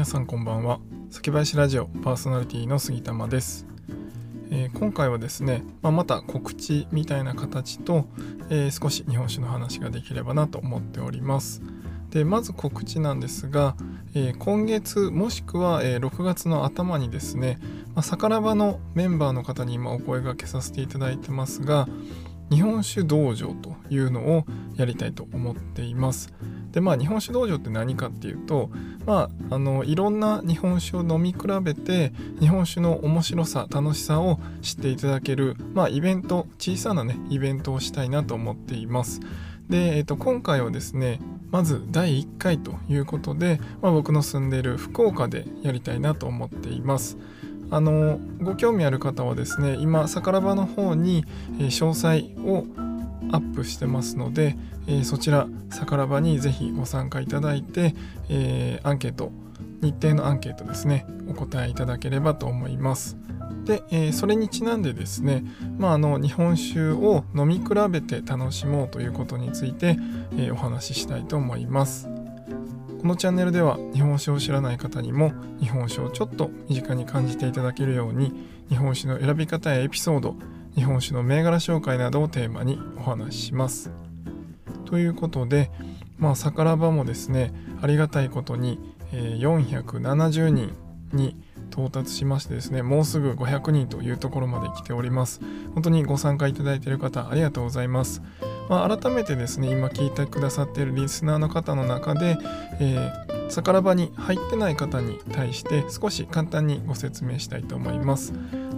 皆さんこんばんは。先林ラジオパーソナリティの杉玉です、えー、今回はですね、まあ、また告知みたいな形と、えー、少し日本酒の話ができればなと思っております。でまず告知なんですが、えー、今月もしくは、え6月の頭にですね、まあ、サカラバのメンバーの方に今お声がけさせていただいてますが日本酒道場というのをやりたいと思っています。でまあ日本酒道場って何かっていうとまああのいろんな日本酒を飲み比べて日本酒の面白さ楽しさを知っていただけるまあイベント小さなねイベントをしたいなと思っています。で、えー、と今回はですねまず第1回ということで、まあ、僕の住んでいる福岡でやりたいなと思っています。あのご興味ある方はですね今宝場の方に、詳細をアップしてますので、えー、そちら宝場にぜひご参加いただいて、えー、アンケート日程のアンケートですねお答えいただければと思います。で、えー、それにちなんでですね、まあ、あの日本酒を飲み比べて楽しもうということについて、えお話ししたいと思います。このチャンネルでは日本酒を知らない方にも日本酒をちょっと身近に感じていただけるように日本酒の選び方やエピソード日本酒の銘柄紹介などをテーマにお話しします。ということでまあ桜場もですねありがたいことに、470人に到達しましてですねもうすぐ500人というところまで来ております本当にご参加いただいている方ありがとうございますまあ、改めてですね今聞いてくださっているリスナーの方の中で、えー、宝場に入ってない方に対して少し簡単にご説明したいと思います。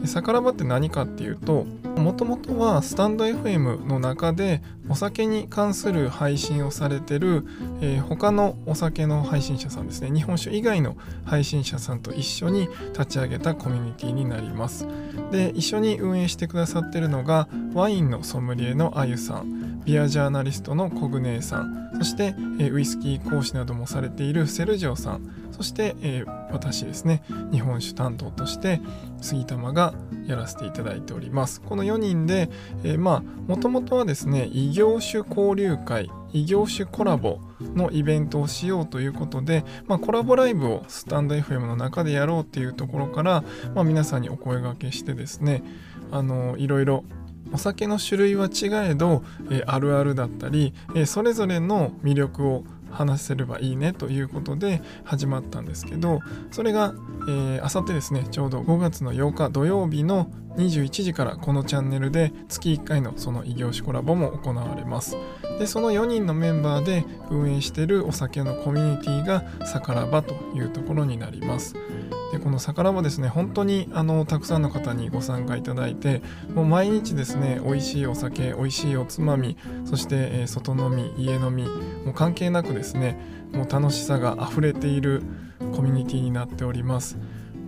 宝場って何かっていうともともとはスタンド FM の中でお酒に関する配信をされてる、えー、他のお酒の配信者さんですね。日本酒以外の配信者さんと一緒に立ち上げたコミュニティになります。で一緒に運営してくださってるのがワインのソムリエのあゆさん。ビアジャーナリストのコグネーさんそして、えウイスキー講師などもされているセルジオさんそして、え、私ですね日本酒担当として杉玉がやらせていただいております。この4人で、え、まあもともとはですね異業種交流会異業種コラボのイベントをしようということで、まあ、コラボライブをスタンド FM の中でやろうっていうところから、まあ、皆さんにお声がけしてですねあのいろいろお酒の種類は違えど、え、あるあるだったり、え、それぞれの魅力を話せればいいねということで始まったんですけどそれがあさってですねちょうど5月の8日土曜日の21時からこのチャンネルで月1回のその異業種コラボも行われます。でその4人のメンバーで運営しているお酒のコミュニティがさからばというところになります。でこのさからばですね本当にあのたくさんの方にご参加いただいてもう毎日ですね美味しいお酒美味しいおつまみそして、え、外飲み家飲みもう関係なくですねもう楽しさが溢れているコミュニティになっております。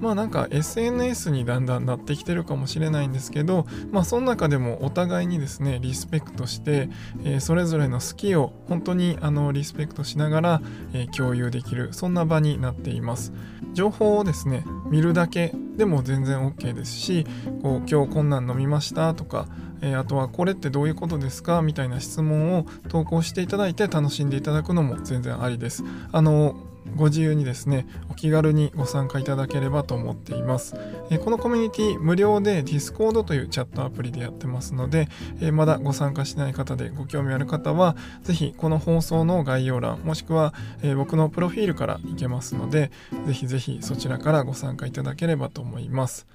まあなんか SNS にだんだんなってきてるかもしれないんですけどまあその中でもお互いにですねリスペクトして、えー、それぞれの好きを本当にあのリスペクトしながら、えー、共有できるそんな場になっています情報をですね見るだけでも全然 OK ですしこう今日こんなん飲みましたとかえあとはこれってどういうことですか？みたいな質問を投稿していただいて楽しんでいただくのも全然ありです。あのご自由にですね、お気軽にご参加いただければと思っています。このコミュニティ無料で Discord というチャットアプリでやってますので、まだご参加しない方でご興味ある方は、ぜひこの放送の概要欄、もしくは、僕のプロフィールから行けますので、ぜひぜひそちらからご参加いただければと思います。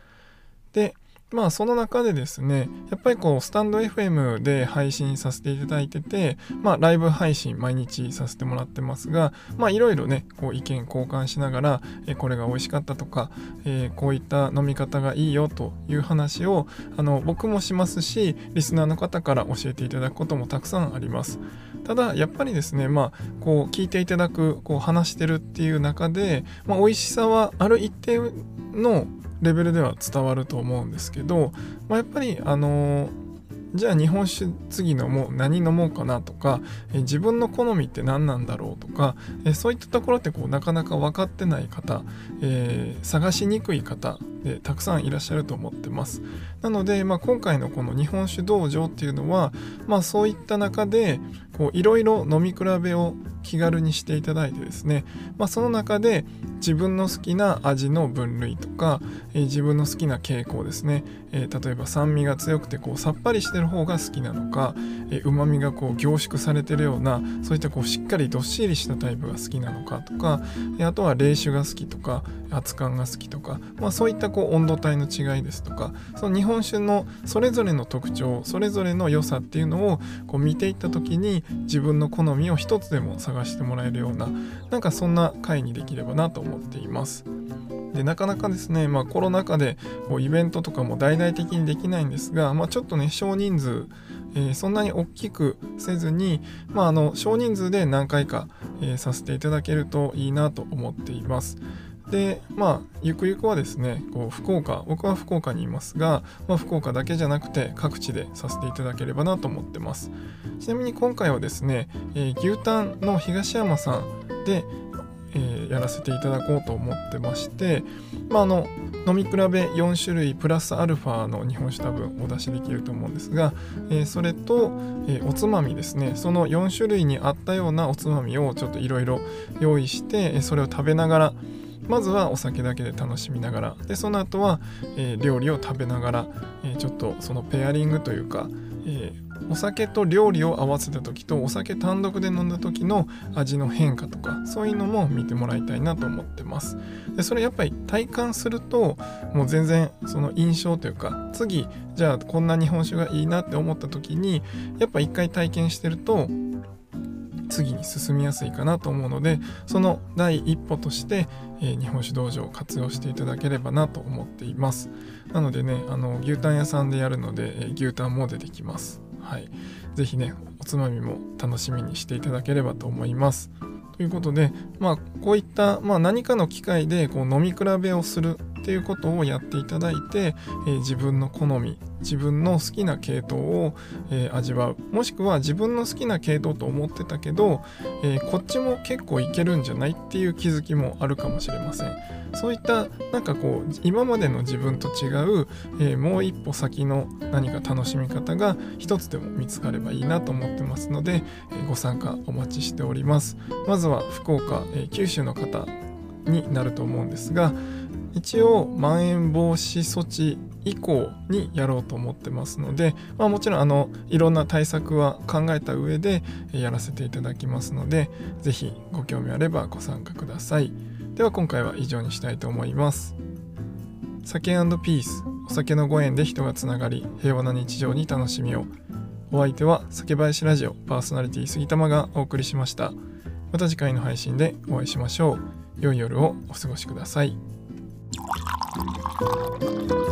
で、まあその中でですねやっぱりこうスタンド FM で配信させていただいててまあライブ配信毎日させてもらってますがまあいろいろねこう意見交換しながらえこれが美味しかったとか、えー、こういった飲み方がいいよという話をあの僕もしますしリスナーの方から教えていただくこともたくさんあります。ただやっぱりですねまあこう聞いていただくこう話してるっていう中で、まあ、美味しさはある一定のレベルでは伝わると思うんですけど、まあ、やっぱりあのじゃあ日本酒次飲もう何飲もうかなとか、え自分の好みって何なんだろうとか、えそういったところってこうなかなか分かってない方、えー、探しにくい方でたくさんいらっしゃると思ってます。なので、まあ、今回のこの日本酒道場っていうのは、まあ、そういった中でいろいろ飲み比べを気軽にしていただいてですね、まあ、その中で自分の好きな味の分類とか、えー、自分の好きな傾向ですね、えー、例えば酸味が強くてこうさっぱりしてる方が好きなのかうま、みがこう凝縮されてるようなそういったこうしっかりどっしりしたタイプが好きなのかとか、あとは冷酒が好きとか熱燗が好きとか、まあ、そういったこう温度帯の違いですとかその日本酒のそれぞれの特徴それぞれの良さっていうのをこう見ていった時に自分の好みを一つでも探してもらえるようななんかそんな回にできればなと思っています。でなかなかですね、まあ、コロナ禍でこうイベントとかも大々的にできないんですが、まあ、ちょっとね少人数、えー、そんなに大きくせずに、まあ、あの少人数で何回か、えー、させていただけるといいなと思っています。でまあゆくゆくはですねこう福岡僕は福岡にいますが、まあ、福岡だけじゃなくて各地でさせていただければなと思ってます。ちなみに今回はですね、えー、牛タンの東山さんで、えー、やらせていただこうと思ってまして、まあ、あの飲み比べ4種類プラスアルファの日本酒多分お出しできると思うんですが、えー、それと、えー、おつまみですね。その4種類に合ったようなおつまみをちょっといろいろ用意してそれを食べながらまずはお酒だけで楽しみながら。でその後は、えー、料理を食べながら、えー、ちょっとそのペアリングというか、えー、お酒と料理を合わせた時とお酒単独で飲んだ時の味の変化とかそういうのも見てもらいたいなと思ってます。でそれやっぱり体感するともう全然その印象というか次じゃあこんな日本酒がいいなって思った時にやっぱ一回体験してると次に進みやすいかなと思うのでその第一歩として、え、日本酒道場を活用していただければなと思っています。なのでねあの牛タン屋さんでやるので、え、牛タンも出てきます。はい。是非ねおつまみも楽しみにしていただければと思います。ということで、まあ、こういった、まあ、何かの機会でこう飲み比べをするっていうことをやっていただいて、えー、自分の好み自分の好きな系統を、えー、味わう。もしくは自分の好きな系統と思ってたけど、えー、こっちも結構いけるんじゃないっていう気づきもあるかもしれません。そういったなんかこう今までの自分と違う、えー、もう一歩先の何か楽しみ方が一つでも見つかればいいなと思ってますので、えご参加お待ちしております。まずは福岡、え九州の方になると思うんですが一応まん延防止措置以降にやろうと思ってますので、まあ、もちろんあのいろんな対策は考えた上でやらせていただきますので是非ご興味あればご参加ください。では今回は以上にしたいと思います。酒ピース。お酒のご縁で人がつながり平和な日常に楽しみを。お相手は酒林ラジオパーソナリティ杉玉がお送りしました。また次回の配信でお会いしましょう。良い夜をお過ごしください。Thank you.